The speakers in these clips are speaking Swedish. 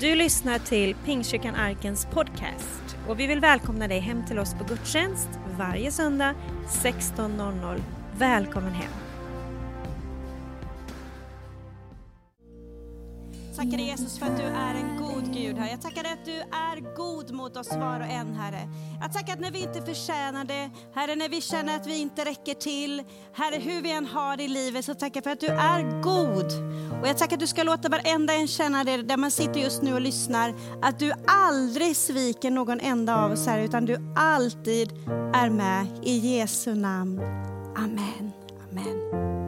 Du lyssnar till Pingstkyrkan Arkens podcast och vi vill välkomna dig hem till oss på gudstjänst varje söndag 16.00. Välkommen hem! Tackar dig Jesus för att du är en god Gud, Herre. Jag tackar dig att du är god mot oss var och en, Herre. Jag tackar att när vi inte förtjänar det, Herre, när vi känner att vi inte räcker till, Herre, hur vi än har det i livet, så tackar jag för att du är god. Och jag tackar att du ska låta varenda en känna det, där man sitter just nu och lyssnar, att du aldrig sviker någon enda av oss, Herre, utan du alltid är med. I Jesu namn. Amen. Amen.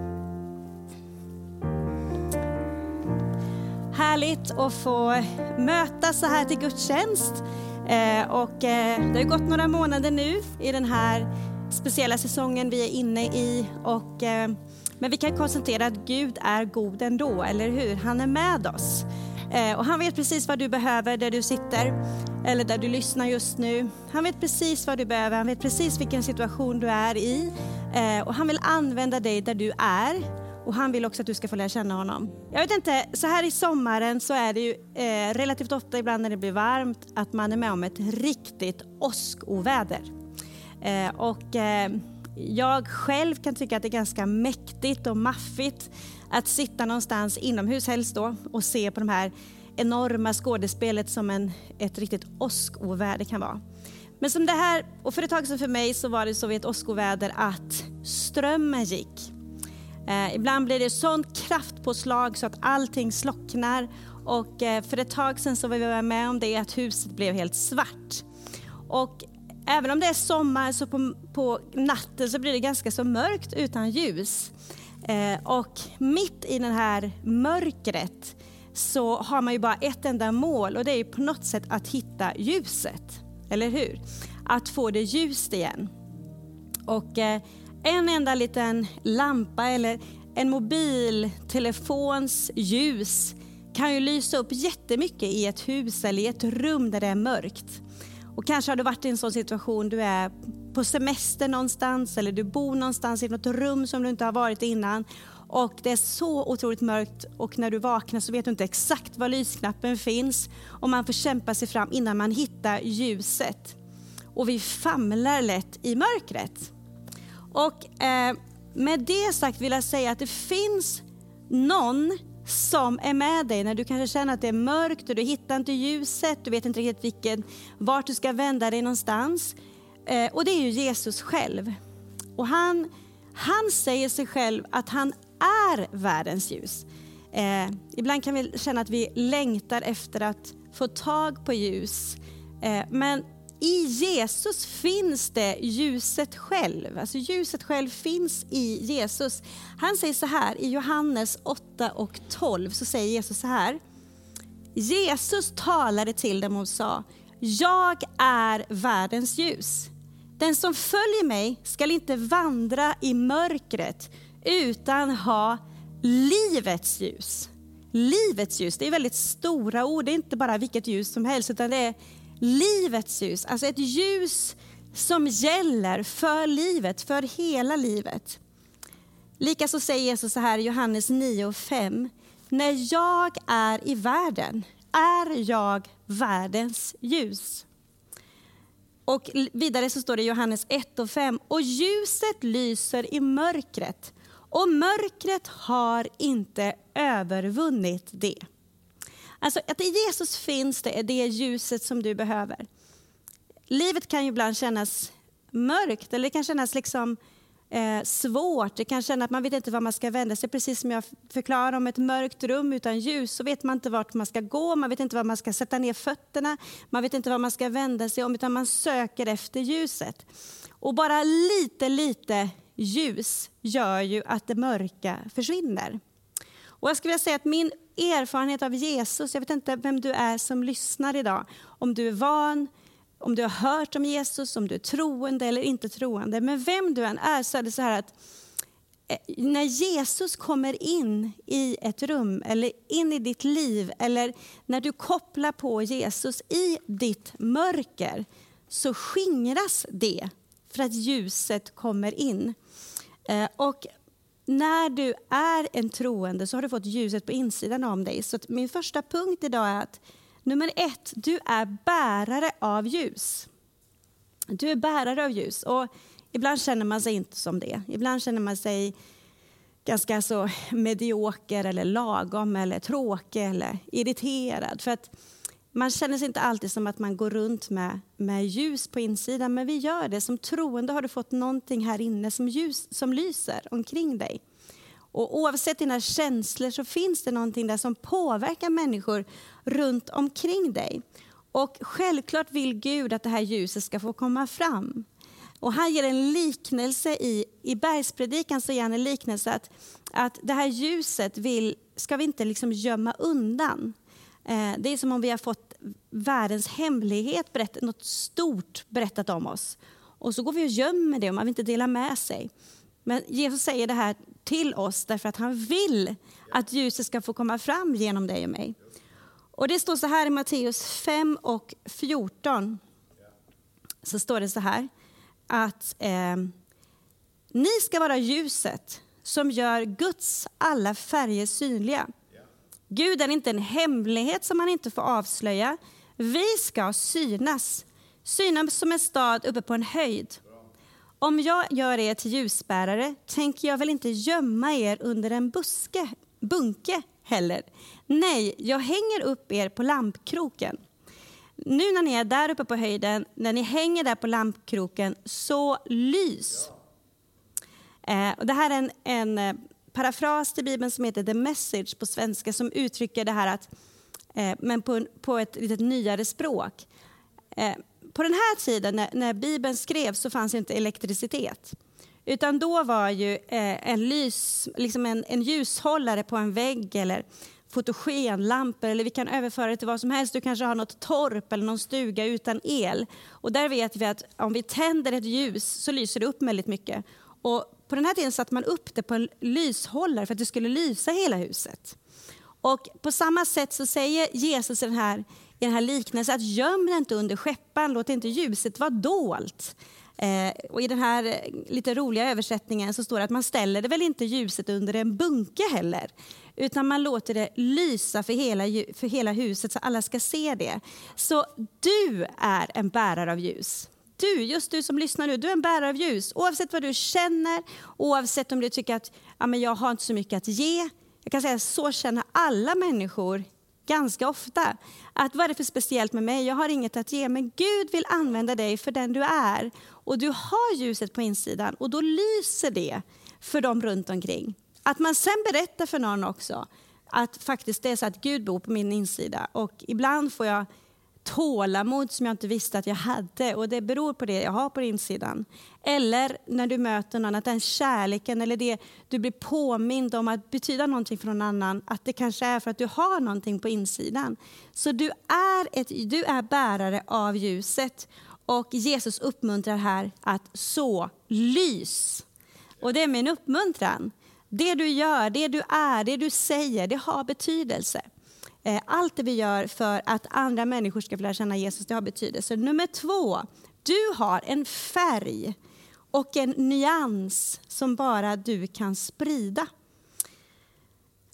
Härligt att få mötas så här till gudstjänst. Eh, och, eh, det har gått några månader nu i den här speciella säsongen vi är inne i. Och, eh, men vi kan konstatera att Gud är god ändå, eller hur? Han är med oss. Och han vet precis vad du behöver där du sitter eller där du lyssnar just nu. Han vet precis vad du behöver, han vet precis vilken situation du är i. Och han vill använda dig där du är och han vill också att du ska få lära känna honom. Jag vet inte, så här i sommaren så är det ju eh, relativt ofta ibland när det blir varmt att man är med om ett riktigt åskoväder. Eh, och eh, jag själv kan tycka att det är ganska mäktigt och maffigt att sitta någonstans inomhus helst då och se på de här enorma skådespelet som en, ett riktigt åskoväder kan vara. Men som det här, och för ett tag sedan för mig så var det så vid ett åskoväder att strömmen gick. Eh, ibland blir det sånt kraftpåslag så att allting slocknar. Och eh, för ett tag sedan så var vi med om det att huset blev helt svart. Och även om det är sommar så på, på natten så blir det ganska så mörkt utan ljus. Eh, och mitt i det här mörkret så har man ju bara ett enda mål och det är ju på något sätt att hitta ljuset. Eller hur? Att få det ljust igen. Och eh, en enda liten lampa eller en mobiltelefons ljus kan ju lysa upp jättemycket i ett hus eller i ett rum där det är mörkt. Och kanske har du varit i en sån situation, du är på semester någonstans eller du bor någonstans i något rum som du inte har varit innan och det är så otroligt mörkt och när du vaknar så vet du inte exakt var lysknappen finns och man får kämpa sig fram innan man hittar ljuset. Och vi famlar lätt i mörkret. Och eh, med det sagt vill jag säga att det finns någon som är med dig när du kanske känner att det är mörkt och du hittar inte ljuset, du vet inte riktigt vilken, vart du ska vända dig någonstans. Eh, och det är ju Jesus själv. Och han, han säger sig själv att han är världens ljus. Eh, ibland kan vi känna att vi längtar efter att få tag på ljus. Eh, men i Jesus finns det ljuset själv. Alltså ljuset själv finns i Jesus. Han säger så här i Johannes 8 och 12 så säger Jesus så här. Jesus talade till dem och sa, jag är världens ljus. Den som följer mig skall inte vandra i mörkret utan ha livets ljus. Livets ljus, det är väldigt stora ord. Det är inte bara vilket ljus som helst, utan det är livets ljus, alltså ett ljus som gäller för livet, för hela livet. Likaså säger Jesus så här i Johannes 9 och 5. När jag är i världen är jag världens ljus. Och vidare så står det i Johannes 1 och 5. Och ljuset lyser i mörkret och mörkret har inte övervunnit det. Alltså att i Jesus finns det är det ljuset som du behöver. Livet kan ju ibland kännas mörkt eller det kan kännas liksom eh, svårt. Det kan kännas att man vet inte var man ska vända sig. Precis som jag förklarar om ett mörkt rum utan ljus så vet man inte vart man ska gå, man vet inte var man ska sätta ner fötterna, man vet inte var man ska vända sig om utan man söker efter ljuset. Och bara lite, lite ljus gör ju att det mörka försvinner. Och jag skulle vilja säga att min erfarenhet av Jesus, jag vet inte vem du är som lyssnar idag, om du är van, om du har hört om Jesus, om du är troende eller inte troende, men vem du än är så är det så här att eh, när Jesus kommer in i ett rum eller in i ditt liv eller när du kopplar på Jesus i ditt mörker så skingras det för att ljuset kommer in. Eh, och när du är en troende så har du fått ljuset på insidan om dig. Så min första punkt idag är att nummer ett, du är bärare av ljus. Du är bärare av ljus. Och ibland känner man sig inte som det. Ibland känner man sig ganska så medioker eller lagom eller tråkig eller irriterad. För att man känner sig inte alltid som att man går runt med, med ljus på insidan, men vi gör det. Som troende har du fått någonting här inne som, ljus, som lyser omkring dig. Och oavsett dina känslor så finns det någonting där som påverkar människor runt omkring dig. Och självklart vill Gud att det här ljuset ska få komma fram. Och han ger en liknelse i, i bergspredikan, så ger han en liknelse att, att det här ljuset vill, ska vi inte liksom gömma undan. Eh, det är som om vi har fått världens hemlighet, berätt, något stort berättat om oss. Och så går vi och gömmer det och man vill inte dela med sig. Men Jesus säger det här till oss därför att han vill att ljuset ska få komma fram genom dig och mig. Och Det står så här i Matteus 5 och 14. Så står det så här att eh, ni ska vara ljuset som gör Guds alla färger synliga. Gud är inte en hemlighet som man inte får avslöja. Vi ska synas, synas som en stad uppe på en höjd. Om jag gör er till ljusbärare tänker jag väl inte gömma er under en buske, bunke heller. Nej, jag hänger upp er på lampkroken. Nu när ni är där uppe på höjden, när ni hänger där på lampkroken, så lys. Eh, och det här är en, en eh, parafras till Bibeln som heter The Message på svenska som uttrycker det här att, eh, men på, på ett lite nyare språk. Eh, på den här tiden när, när Bibeln skrevs så fanns inte elektricitet. Utan då var ju eh, en, lys, liksom en, en ljushållare på en vägg eller fotogenlampor eller vi kan överföra det till vad som helst. Du kanske har något torp eller någon stuga utan el. Och där vet vi att om vi tänder ett ljus så lyser det upp väldigt mycket. Och på den här tiden satte man upp det på en lyshållare för att det skulle lysa hela huset. Och på samma sätt så säger Jesus i den här, i den här liknelsen att göm det inte under skeppan, låt inte ljuset vara dolt. Eh, och I den här lite roliga översättningen så står det att man ställer det väl inte ljuset under en bunke heller, utan man låter det lysa för hela, för hela huset så alla ska se det. Så du är en bärare av ljus. Du, just du som lyssnar nu, du är en bärare av ljus. Oavsett vad du känner, oavsett om du tycker att ja, men jag har inte så mycket att ge. Jag kan säga så känner alla människor ganska ofta. Att vad är det för speciellt med mig? Jag har inget att ge. Men Gud vill använda dig för den du är. Och du har ljuset på insidan och då lyser det för dem runt omkring. Att man sen berättar för någon också att faktiskt det är så att Gud bor på min insida och ibland får jag tålamod som jag inte visste att jag hade och det beror på det jag har på insidan. Eller när du möter någon, att den kärleken eller det du blir påmind om att betyda någonting för någon annan, att det kanske är för att du har någonting på insidan. Så du är, ett, du är bärare av ljuset och Jesus uppmuntrar här att så lys. Och det är min uppmuntran. Det du gör, det du är, det du säger, det har betydelse. Eh, allt det vi gör för att andra människor ska få lära känna Jesus, det har betydelse. Nummer två, du har en färg och en nyans som bara du kan sprida.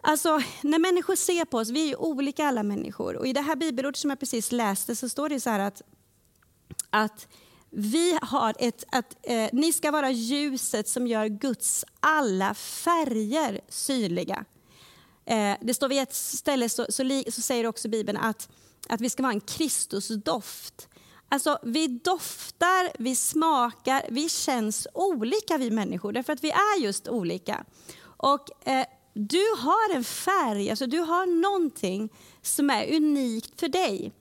Alltså, när människor ser på oss, vi är ju olika alla människor. Och I det här bibelordet som jag precis läste så står det så här att, att vi har ett, att eh, ni ska vara ljuset som gör Guds alla färger synliga. Eh, det står vid ett ställe så, så, så, säger också Bibeln att, att vi ska vara en Kristusdoft. Alltså, vi doftar, vi smakar, vi känns olika vi människor, därför att vi är just olika. Och eh, du har en färg, alltså du har någonting som är unikt för dig.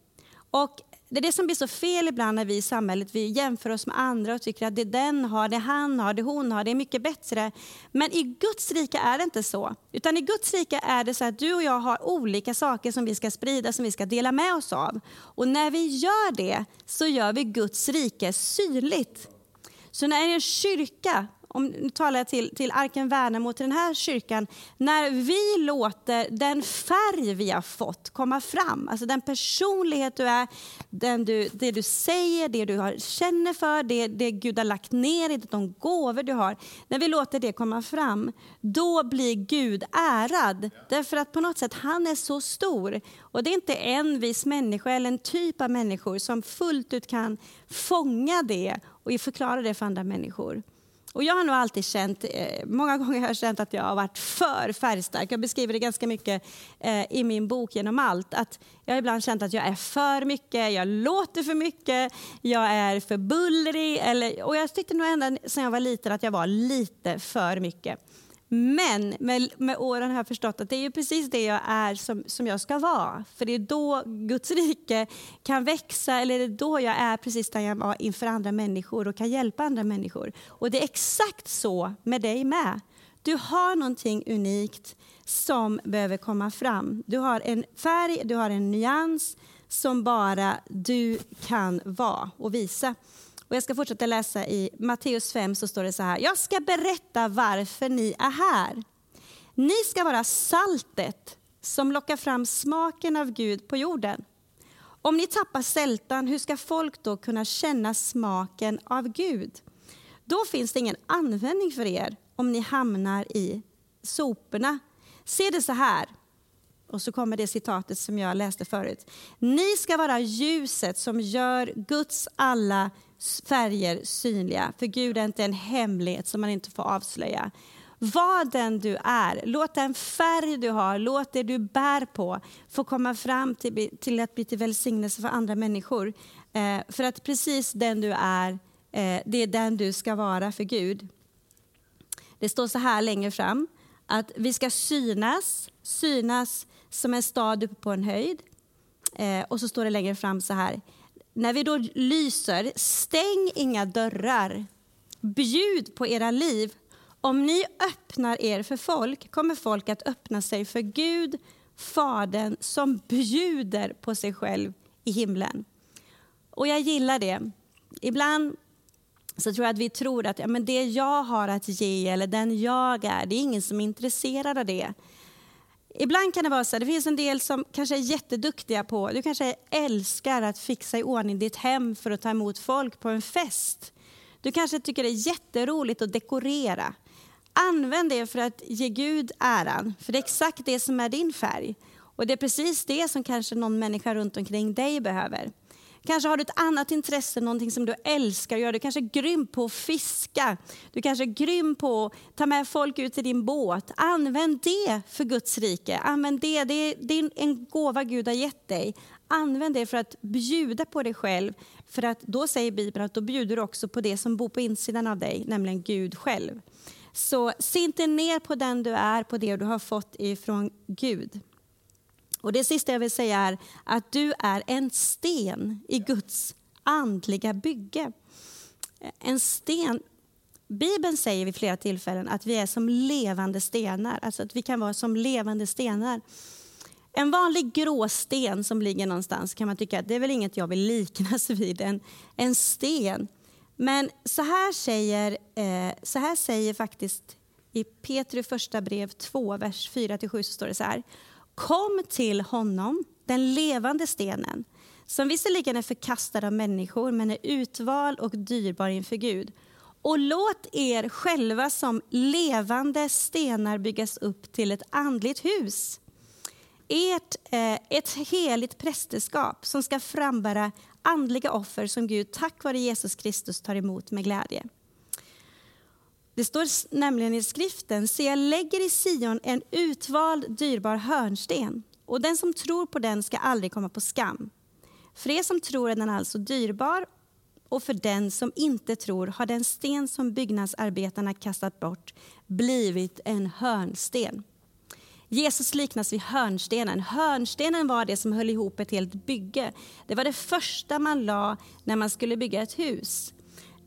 Och det är det som blir så fel ibland när vi i samhället vi jämför oss med andra och tycker att det den har, det han har, det hon har, det är mycket bättre. Men i Guds rika är det inte så. Utan i Guds rika är det så att du och jag har olika saker som vi ska sprida, som vi ska dela med oss av. Och när vi gör det så gör vi Guds rike synligt. Så när en kyrka om nu talar jag till, till Arken Värnamo, till den här kyrkan, när vi låter den färg vi har fått komma fram, alltså den personlighet du är, den du, det du säger, det du har, känner för, det, det Gud har lagt ner i de gåvor du har, när vi låter det komma fram, då blir Gud ärad. Därför att på något sätt, han är så stor. Och det är inte en vis människa eller en typ av människor som fullt ut kan fånga det och förklara det för andra människor. Och jag har nog alltid känt, eh, många gånger har jag känt att jag har varit för färgstark. Jag beskriver det ganska mycket eh, i min bok Genom allt. Att jag har ibland känt att jag är för mycket, jag låter för mycket, jag är för bullrig. Eller, och jag tyckte nog ända sedan jag var liten att jag var lite för mycket. Men med, med åren har jag förstått att det är ju precis det jag är som, som jag ska vara. För det är då Guds rike kan växa, eller det är då jag är precis där jag var inför andra människor och kan hjälpa andra människor. Och det är exakt så med dig med. Du har någonting unikt som behöver komma fram. Du har en färg, du har en nyans som bara du kan vara och visa. Och jag ska fortsätta läsa i Matteus 5 så står det så här. Jag ska berätta varför ni är här. Ni ska vara saltet som lockar fram smaken av Gud på jorden. Om ni tappar sältan, hur ska folk då kunna känna smaken av Gud? Då finns det ingen användning för er om ni hamnar i soporna. Se det så här. Och så kommer det citatet som jag läste förut. Ni ska vara ljuset som gör Guds alla färger synliga. För Gud är inte en hemlighet som man inte får avslöja. Var den du är, låt den färg du har, låt det du bär på få komma fram till, till att bli till välsignelse för andra människor. Eh, för att precis den du är, eh, det är den du ska vara för Gud. Det står så här längre fram, att vi ska synas, synas som en stad uppe på en höjd. Eh, och så står det längre fram så här, när vi då lyser, stäng inga dörrar. Bjud på era liv. Om ni öppnar er för folk kommer folk att öppna sig för Gud, Fadern som bjuder på sig själv i himlen. Och jag gillar det. Ibland så tror jag att vi tror att ja, men det jag har att ge eller den jag är, det är ingen som är intresserad av det. Ibland kan det vara så det finns en del som kanske är jätteduktiga på, du kanske älskar att fixa i ordning ditt hem för att ta emot folk på en fest. Du kanske tycker det är jätteroligt att dekorera. Använd det för att ge Gud äran, för det är exakt det som är din färg. Och det är precis det som kanske någon människa runt omkring dig behöver. Kanske har du ett annat intresse, någonting som du älskar att göra. Du kanske är grym på att fiska. Du kanske är grym på att ta med folk ut i din båt. Använd det för Guds rike. Använd det. Det är, det är en gåva Gud har gett dig. Använd det för att bjuda på dig själv. För att då säger Bibeln att då bjuder du också på det som bor på insidan av dig, nämligen Gud själv. Så se inte ner på den du är, på det du har fått ifrån Gud. Och Det sista jag vill säga är att du är en sten i Guds andliga bygge. En sten. Bibeln säger vid flera tillfällen att vi är som levande stenar, alltså att vi kan vara som levande stenar. En vanlig grå sten som ligger någonstans kan man tycka att det är väl inget jag vill liknas vid, en, en sten. Men så här, säger, eh, så här säger faktiskt i Petri första brev 2, vers 4-7 så står det så här. Kom till honom, den levande stenen, som visserligen är förkastad av människor men är utvald och dyrbar inför Gud. Och låt er själva som levande stenar byggas upp till ett andligt hus. Ert, eh, ett heligt prästerskap som ska frambära andliga offer som Gud tack vare Jesus Kristus tar emot med glädje. Det står nämligen i skriften, se jag lägger i Sion en utvald dyrbar hörnsten och den som tror på den ska aldrig komma på skam. För er som tror är den alltså dyrbar och för den som inte tror har den sten som byggnadsarbetarna kastat bort blivit en hörnsten. Jesus liknas vid hörnstenen. Hörnstenen var det som höll ihop ett helt bygge. Det var det första man la när man skulle bygga ett hus.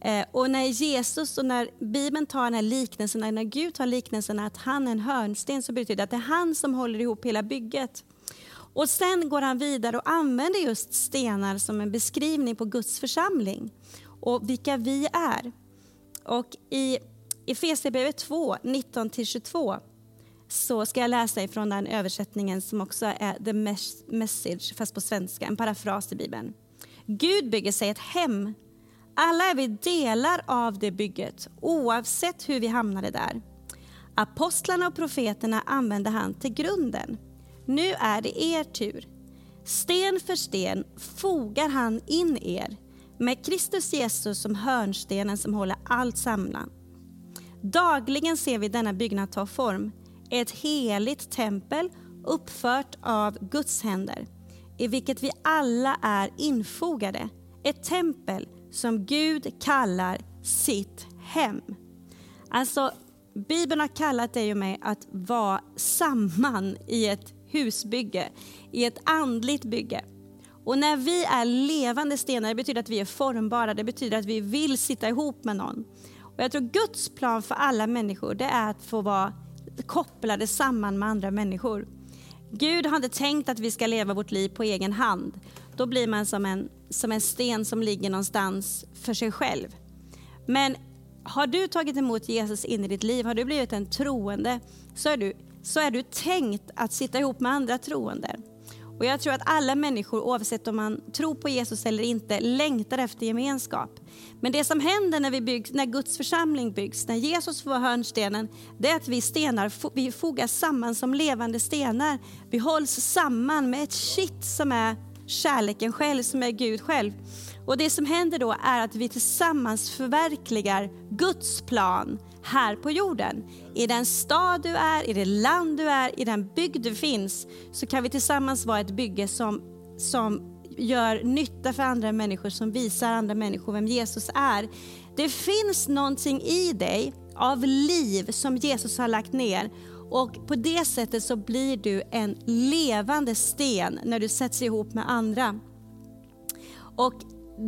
Eh, och när Jesus och när Bibeln tar den här liknelsen, när Gud tar liknelsen att han är en hörnsten så betyder det att det är han som håller ihop hela bygget. Och sen går han vidare och använder just stenar som en beskrivning på Guds församling och vilka vi är. Och i I Efesierbrevet 2, 19-22 så ska jag läsa ifrån den översättningen som också är the message, fast på svenska, en parafras i Bibeln. Gud bygger sig ett hem. Alla är vi delar av det bygget, oavsett hur vi hamnade där. Apostlarna och profeterna använde han till grunden. Nu är det er tur. Sten för sten fogar han in er med Kristus Jesus som hörnstenen som håller allt samman. Dagligen ser vi denna byggnad ta form, ett heligt tempel uppfört av Guds händer, i vilket vi alla är infogade. Ett tempel som Gud kallar sitt hem. Alltså, Bibeln har kallat dig och mig att vara samman i ett husbygge, i ett andligt bygge. Och när vi är levande stenar, det betyder att vi är formbara, det betyder att vi vill sitta ihop med någon. Och jag tror Guds plan för alla människor, det är att få vara kopplade samman med andra människor. Gud har inte tänkt att vi ska leva vårt liv på egen hand. Då blir man som en, som en sten som ligger någonstans för sig själv. Men har du tagit emot Jesus in i ditt liv, har du blivit en troende, så är du, så är du tänkt att sitta ihop med andra troende. Och jag tror att alla människor, oavsett om man tror på Jesus eller inte, längtar efter gemenskap. Men det som händer när, vi byggs, när Guds församling byggs, när Jesus får hörnstenen, det är att vi stenar vi fogas samman som levande stenar. Vi hålls samman med ett kitt som är kärleken själv, som är Gud själv. Och Det som händer då är att vi tillsammans förverkligar Guds plan här på jorden. I den stad du är, i det land du är, i den bygd du finns så kan vi tillsammans vara ett bygge som, som gör nytta för andra människor, som visar andra människor vem Jesus är. Det finns någonting i dig av liv som Jesus har lagt ner och på det sättet så blir du en levande sten när du sätts ihop med andra. Och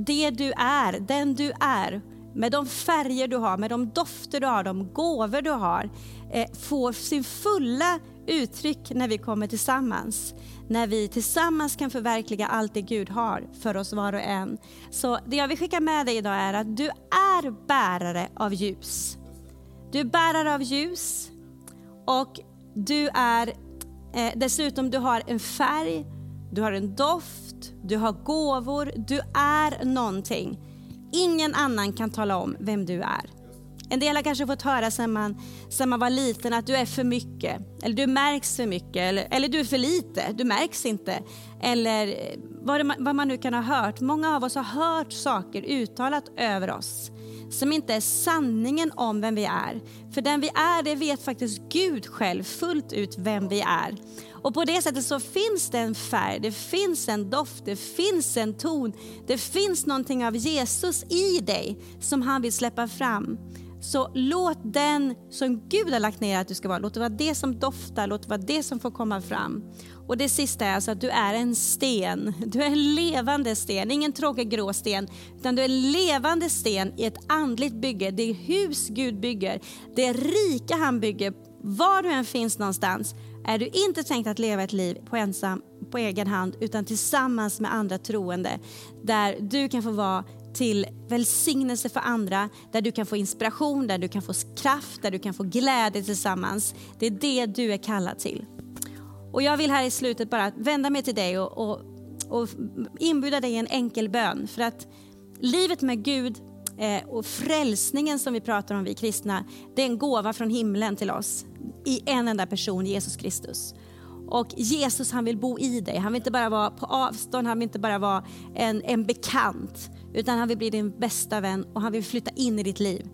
det du är, den du är, med de färger du har, med de dofter du har, de gåvor du har, eh, får sin fulla uttryck när vi kommer tillsammans. När vi tillsammans kan förverkliga allt det Gud har för oss var och en. Så det jag vill skicka med dig idag är att du är bärare av ljus. Du är bärare av ljus och du är eh, dessutom du har en färg, du har en doft, du har gåvor, du är någonting. Ingen annan kan tala om vem du är. En del har kanske fått höra sedan man, sedan man var liten att du är för mycket, eller du märks för mycket, eller, eller du är för lite, du märks inte. Eller eh, vad, det, vad man nu kan ha hört. Många av oss har hört saker uttalat över oss som inte är sanningen om vem vi är. För den vi är, det vet faktiskt Gud själv fullt ut vem vi är. Och på det sättet så finns det en färg, det finns en doft, det finns en ton. Det finns någonting av Jesus i dig som han vill släppa fram. Så låt den som Gud har lagt ner att du ska vara, låt det vara det som doftar, låt det vara det som får komma fram. Och det sista är alltså att du är en sten. Du är en levande sten, ingen tråkig grå sten, utan du är en levande sten i ett andligt bygge. Det är hus Gud bygger, det är rika han bygger. Var du än finns någonstans är du inte tänkt att leva ett liv på ensam, på egen hand, utan tillsammans med andra troende, där du kan få vara till välsignelse för andra, där du kan få inspiration, där du kan få kraft, där du kan få glädje tillsammans. Det är det du är kallad till. Och jag vill här i slutet bara vända mig till dig och, och, och inbjuda dig i en enkel bön. För att livet med Gud eh, och frälsningen som vi pratar om vi kristna, det är en gåva från himlen till oss i en enda person, Jesus Kristus. Och Jesus han vill bo i dig. Han vill inte bara vara på avstånd, han vill inte bara vara en, en bekant. Utan han vill bli din bästa vän och han vill flytta in i ditt liv.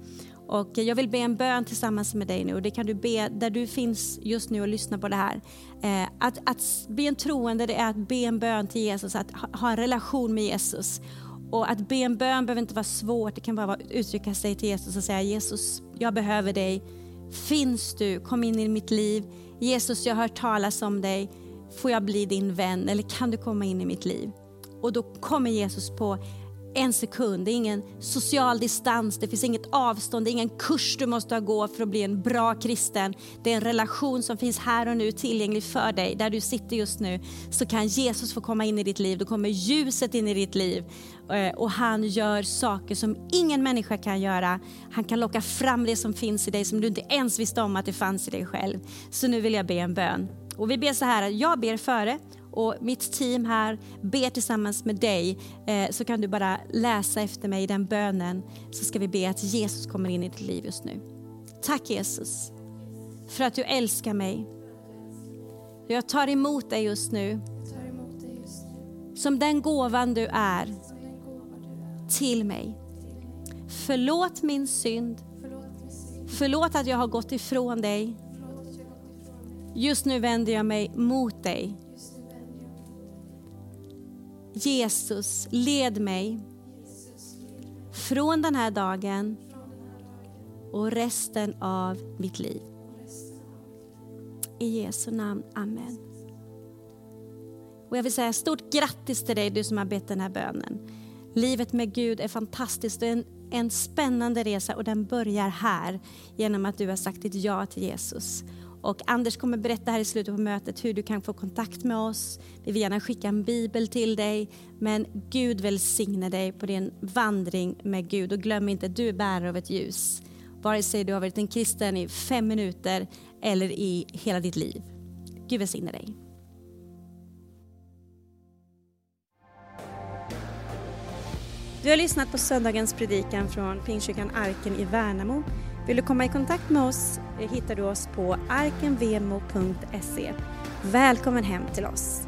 Och jag vill be en bön tillsammans med dig nu och det kan du be där du finns just nu och lyssnar. på det här. Eh, att, att bli en troende det är att be en bön till Jesus, att ha, ha en relation med Jesus. Och att be en bön behöver inte vara svårt, det kan bara vara att uttrycka sig till Jesus och säga Jesus, jag behöver dig. Finns du? Kom in i mitt liv. Jesus, jag har hört talas om dig. Får jag bli din vän eller kan du komma in i mitt liv? Och då kommer Jesus på en sekund. Det är ingen social distans, det finns inget avstånd, det är ingen kurs du måste gå för att bli en bra kristen. Det är en relation som finns här och nu tillgänglig för dig. Där du sitter just nu så kan Jesus få komma in i ditt liv. Då kommer ljuset in i ditt liv eh, och han gör saker som ingen människa kan göra. Han kan locka fram det som finns i dig som du inte ens visste om att det fanns i dig själv. Så nu vill jag be en bön. Och vi ber så här, jag ber före och mitt team här ber tillsammans med dig. Eh, så kan du bara läsa efter mig i den bönen så ska vi be att Jesus kommer in i ditt liv just nu. Tack Jesus för att du älskar mig. Jag tar emot dig just nu som den gåvan du är till mig. Förlåt min synd. Förlåt att jag har gått ifrån dig. Just nu vänder jag mig mot dig. Jesus, led mig från den här dagen och resten av mitt liv. I Jesu namn, Amen. Och jag vill säga stort grattis till dig, du som har bett den här bönen. Livet med Gud är fantastiskt. Det är en, en spännande resa och den börjar här genom att du har sagt ditt ja till Jesus. Och Anders kommer berätta här i slutet på mötet hur du kan få kontakt med oss. Vi vill gärna skicka en bibel till dig. Men Gud välsigne dig på din vandring med Gud. Och glöm inte, du är bärare av ett ljus. Vare sig du har varit en kristen i fem minuter eller i hela ditt liv. Gud välsigne dig. Du har lyssnat på söndagens predikan från Pingstkyrkan Arken i Värnamo. Vill du komma i kontakt med oss eh, hittar du oss på arkenvemo.se. Välkommen hem till oss!